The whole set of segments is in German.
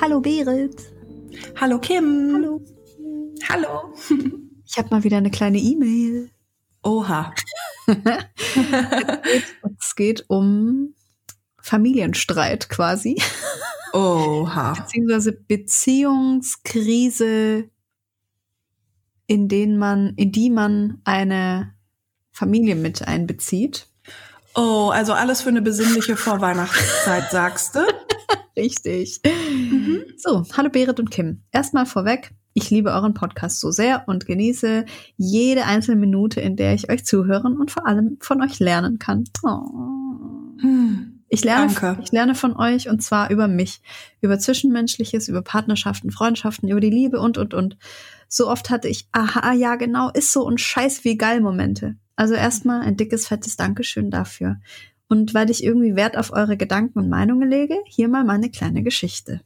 Hallo Berit. Hallo Kim. Hallo. Hallo. Ich habe mal wieder eine kleine E-Mail. Oha. es geht um Familienstreit quasi. Oha. Beziehungsweise Beziehungskrise, in denen man, in die man eine Familie mit einbezieht. Oh, also alles für eine besinnliche Vorweihnachtszeit, sagst du? Richtig. Mhm. So, hallo Berit und Kim. Erstmal vorweg, ich liebe euren Podcast so sehr und genieße jede einzelne Minute, in der ich euch zuhören und vor allem von euch lernen kann. Oh. Hm, ich lerne, Danke. ich lerne von euch und zwar über mich, über Zwischenmenschliches, über Partnerschaften, Freundschaften, über die Liebe und, und, und. So oft hatte ich, aha, ja, genau, ist so und scheiß wie geil Momente. Also erstmal ein dickes, fettes Dankeschön dafür. Und weil ich irgendwie Wert auf eure Gedanken und Meinungen lege, hier mal meine kleine Geschichte.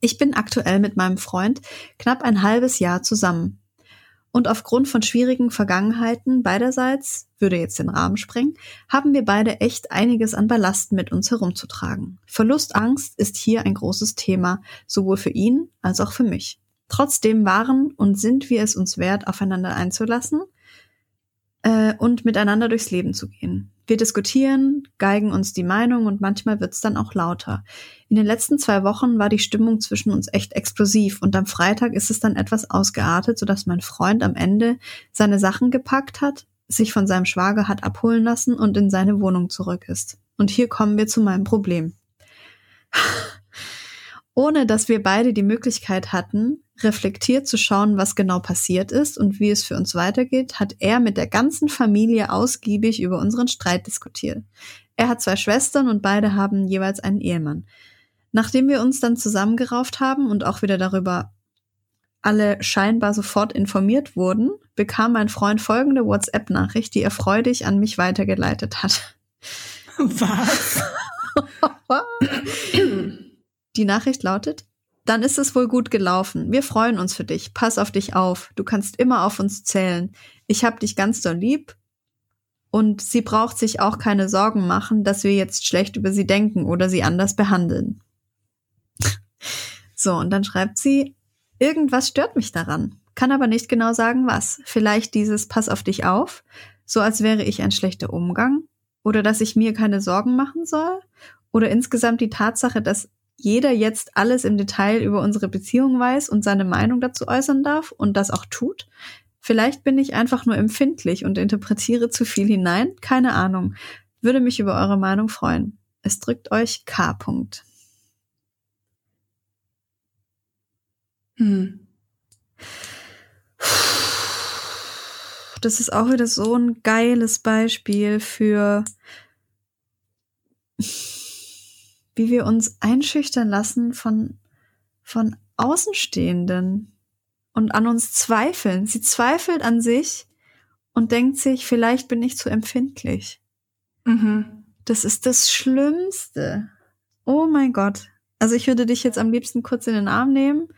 Ich bin aktuell mit meinem Freund knapp ein halbes Jahr zusammen. Und aufgrund von schwierigen Vergangenheiten beiderseits, würde jetzt den Rahmen sprengen, haben wir beide echt einiges an Ballast mit uns herumzutragen. Verlustangst ist hier ein großes Thema, sowohl für ihn als auch für mich. Trotzdem waren und sind wir es uns wert, aufeinander einzulassen äh, und miteinander durchs Leben zu gehen. Wir diskutieren, geigen uns die Meinung und manchmal wird's dann auch lauter. In den letzten zwei Wochen war die Stimmung zwischen uns echt explosiv und am Freitag ist es dann etwas ausgeartet, sodass mein Freund am Ende seine Sachen gepackt hat, sich von seinem Schwager hat abholen lassen und in seine Wohnung zurück ist. Und hier kommen wir zu meinem Problem. Ohne dass wir beide die Möglichkeit hatten, reflektiert zu schauen, was genau passiert ist und wie es für uns weitergeht, hat er mit der ganzen Familie ausgiebig über unseren Streit diskutiert. Er hat zwei Schwestern und beide haben jeweils einen Ehemann. Nachdem wir uns dann zusammengerauft haben und auch wieder darüber alle scheinbar sofort informiert wurden, bekam mein Freund folgende WhatsApp-Nachricht, die er freudig an mich weitergeleitet hat. Was? die Nachricht lautet, dann ist es wohl gut gelaufen. Wir freuen uns für dich. Pass auf dich auf. Du kannst immer auf uns zählen. Ich hab dich ganz doll lieb. Und sie braucht sich auch keine Sorgen machen, dass wir jetzt schlecht über sie denken oder sie anders behandeln. so, und dann schreibt sie, irgendwas stört mich daran. Kann aber nicht genau sagen, was. Vielleicht dieses Pass auf dich auf, so als wäre ich ein schlechter Umgang. Oder dass ich mir keine Sorgen machen soll. Oder insgesamt die Tatsache, dass jeder jetzt alles im Detail über unsere Beziehung weiß und seine Meinung dazu äußern darf und das auch tut? Vielleicht bin ich einfach nur empfindlich und interpretiere zu viel hinein? Keine Ahnung. Würde mich über eure Meinung freuen. Es drückt euch K. -Punkt. Hm. Das ist auch wieder so ein geiles Beispiel für wie wir uns einschüchtern lassen von, von Außenstehenden und an uns zweifeln. Sie zweifelt an sich und denkt sich, vielleicht bin ich zu empfindlich. Mhm. Das ist das Schlimmste. Oh mein Gott. Also ich würde dich jetzt am liebsten kurz in den Arm nehmen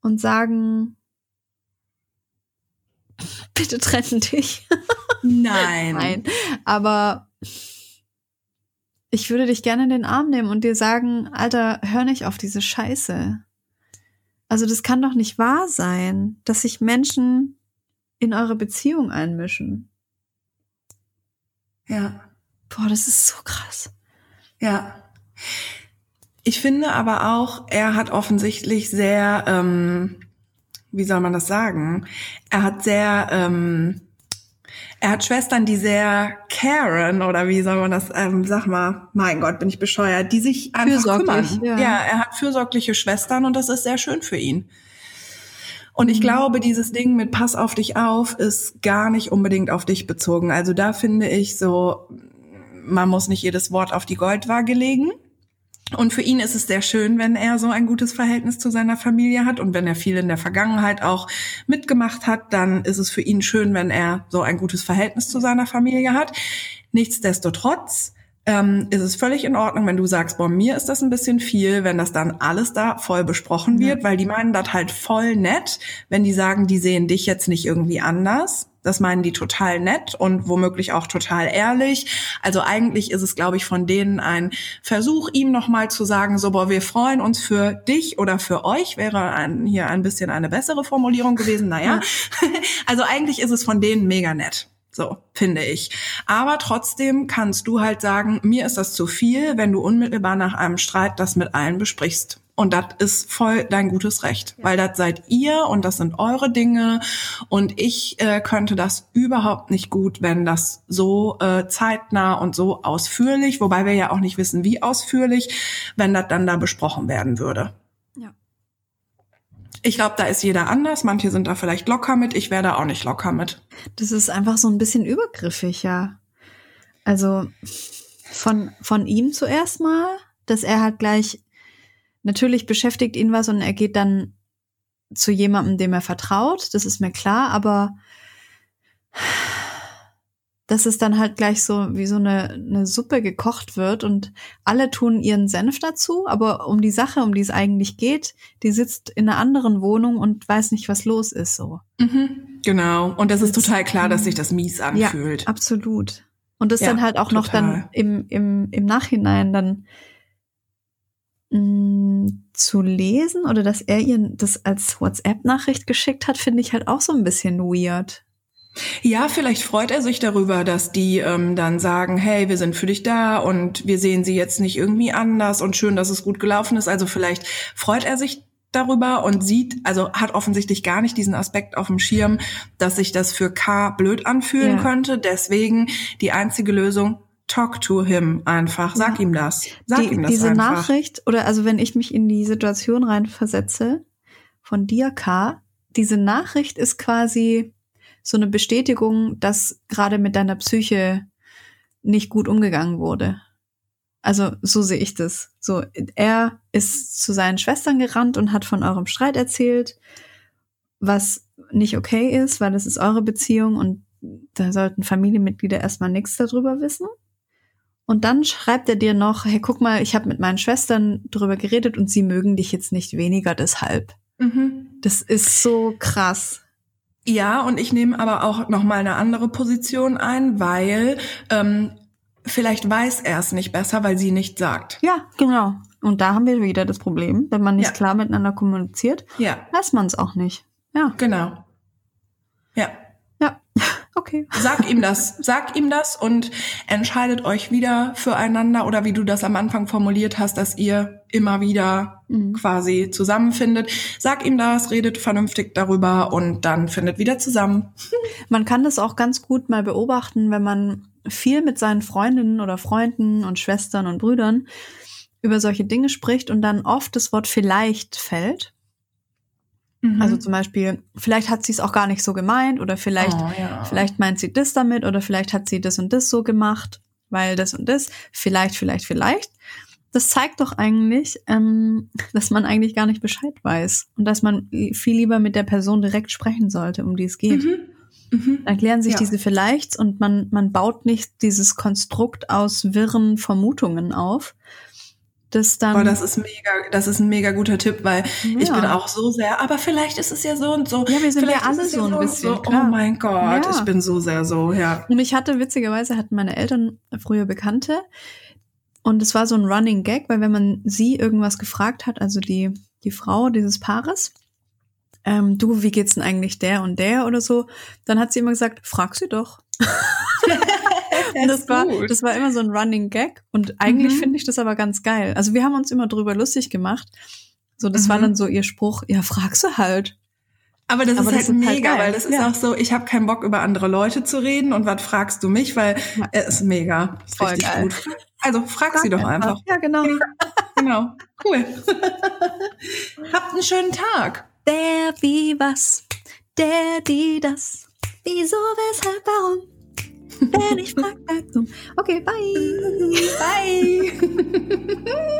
und sagen, bitte trennen dich. Nein. Nein. Aber ich würde dich gerne in den Arm nehmen und dir sagen, Alter, hör nicht auf diese Scheiße. Also das kann doch nicht wahr sein, dass sich Menschen in eure Beziehung einmischen. Ja. Boah, das ist so krass. Ja. Ich finde aber auch, er hat offensichtlich sehr, ähm, wie soll man das sagen? Er hat sehr ähm, er hat Schwestern, die sehr Karen oder wie soll man das, ähm, sag mal, mein Gott, bin ich bescheuert, die sich einfach kümmern. Ja. ja, er hat fürsorgliche Schwestern und das ist sehr schön für ihn. Und ich mhm. glaube, dieses Ding mit Pass auf dich auf ist gar nicht unbedingt auf dich bezogen. Also da finde ich so, man muss nicht jedes Wort auf die Goldwaage legen. Und für ihn ist es sehr schön, wenn er so ein gutes Verhältnis zu seiner Familie hat und wenn er viel in der Vergangenheit auch mitgemacht hat, dann ist es für ihn schön, wenn er so ein gutes Verhältnis zu seiner Familie hat. Nichtsdestotrotz ähm, ist es völlig in Ordnung, wenn du sagst, boah, mir ist das ein bisschen viel, wenn das dann alles da voll besprochen wird, ja. weil die meinen das halt voll nett, wenn die sagen, die sehen dich jetzt nicht irgendwie anders Das meinen die total nett und womöglich auch total ehrlich. Also eigentlich ist es, glaube ich, von denen ein Versuch, ihm nochmal zu sagen, so, boah, wir freuen uns für dich oder für euch, wäre ein, hier ein bisschen eine bessere Formulierung gewesen. Naja, also eigentlich ist es von denen mega nett. So, finde ich. Aber trotzdem kannst du halt sagen, mir ist das zu viel, wenn du unmittelbar nach einem Streit das mit allen besprichst. Und das ist voll dein gutes Recht, ja. weil das seid ihr und das sind eure Dinge. Und ich äh, könnte das überhaupt nicht gut, wenn das so äh, zeitnah und so ausführlich, wobei wir ja auch nicht wissen, wie ausführlich, wenn das dann da besprochen werden würde. Ja. Ich glaube, da ist jeder anders. Manche sind da vielleicht locker mit. Ich wäre da auch nicht locker mit. Das ist einfach so ein bisschen übergriffig, ja. Also von, von ihm zuerst mal, dass er halt gleich Natürlich beschäftigt ihn was und er geht dann zu jemandem, dem er vertraut, das ist mir klar, aber dass es dann halt gleich so wie so eine, eine Suppe gekocht wird und alle tun ihren Senf dazu, aber um die Sache, um die es eigentlich geht, die sitzt in einer anderen Wohnung und weiß nicht, was los ist so. Mhm, genau. Und das ist total klar, dass sich das mies anfühlt. Ja, absolut. Und das ja, dann halt auch total. noch dann im, im, im Nachhinein dann mh, mm, zu lesen oder dass er ihr das als WhatsApp-Nachricht geschickt hat, finde ich halt auch so ein bisschen weird. Ja, vielleicht freut er sich darüber, dass die ähm, dann sagen, hey, wir sind für dich da und wir sehen sie jetzt nicht irgendwie anders und schön, dass es gut gelaufen ist. Also vielleicht freut er sich darüber und sieht, also hat offensichtlich gar nicht diesen Aspekt auf dem Schirm, dass sich das für K blöd anfühlen ja. könnte. Deswegen die einzige Lösung, talk to him einfach. Sag ja. ihm das. Sag die, ihm das diese einfach. Nachricht, oder also wenn ich mich in die Situation reinversetze von dir, K, diese Nachricht ist quasi so eine Bestätigung, dass gerade mit deiner Psyche nicht gut umgegangen wurde. Also so sehe ich das. So, er ist zu seinen Schwestern gerannt und hat von eurem Streit erzählt, was nicht okay ist, weil es ist eure Beziehung und da sollten Familienmitglieder erstmal nichts darüber wissen. Und dann schreibt er dir noch, hey, guck mal, ich habe mit meinen Schwestern drüber geredet und sie mögen dich jetzt nicht weniger deshalb. Mhm. Das ist so krass. Ja, und ich nehme aber auch noch mal eine andere Position ein, weil ähm, vielleicht weiß er es nicht besser, weil sie nicht sagt. Ja, genau. Und da haben wir wieder das Problem, wenn man nicht ja. klar miteinander kommuniziert, ja. weiß man es auch nicht. Ja. Genau. Ja. Ja. Okay. Sag ihm das, sag ihm das und entscheidet euch wieder füreinander oder wie du das am Anfang formuliert hast, dass ihr immer wieder mhm. quasi zusammenfindet. Sag ihm das, redet vernünftig darüber und dann findet wieder zusammen. Man kann das auch ganz gut mal beobachten, wenn man viel mit seinen Freundinnen oder Freunden und Schwestern und Brüdern über solche Dinge spricht und dann oft das Wort vielleicht fällt Mhm. Also zum Beispiel, vielleicht hat sie es auch gar nicht so gemeint oder vielleicht, oh, ja. vielleicht meint sie das damit oder vielleicht hat sie das und das so gemacht, weil das und das, vielleicht, vielleicht, vielleicht. Das zeigt doch eigentlich, ähm, dass man eigentlich gar nicht Bescheid weiß und dass man viel lieber mit der Person direkt sprechen sollte, um die es geht. Mhm. Mhm. Dann klären sich ja. diese vielleicht und man, man baut nicht dieses Konstrukt aus wirren Vermutungen auf, das dann. Boah, das ist mega, das ist ein mega guter Tipp, weil ja. ich bin auch so sehr, aber vielleicht ist es ja so und so. Ja, wir sind vielleicht ja alle so ein bisschen. So, oh mein Gott, ja. ich bin so sehr so, ja. Und ich hatte, witzigerweise hatten meine Eltern früher Bekannte und es war so ein Running Gag, weil wenn man sie irgendwas gefragt hat, also die, die Frau dieses Paares, ähm, du, wie geht's denn eigentlich der und der oder so, dann hat sie immer gesagt, frag sie doch. und das war, das war immer so ein Running Gag. Und eigentlich mhm. finde ich das aber ganz geil. Also wir haben uns immer drüber lustig gemacht. So, das mhm. war dann so ihr Spruch, ja, fragst du halt. Aber das aber ist das halt ist halt mega, halt weil das ist ja. auch so, ich habe keinen Bock über andere Leute zu reden und was fragst du mich, weil er ist mega. Ist Voll richtig geil. gut. Also frag, frag sie doch einfach. einfach. Ja, genau. genau. Cool. Habt einen schönen Tag. Der, wie, was, der, die, das. Wieso, weshalb, warum? Wenn ich frag, sag du. Okay, bye. Bye.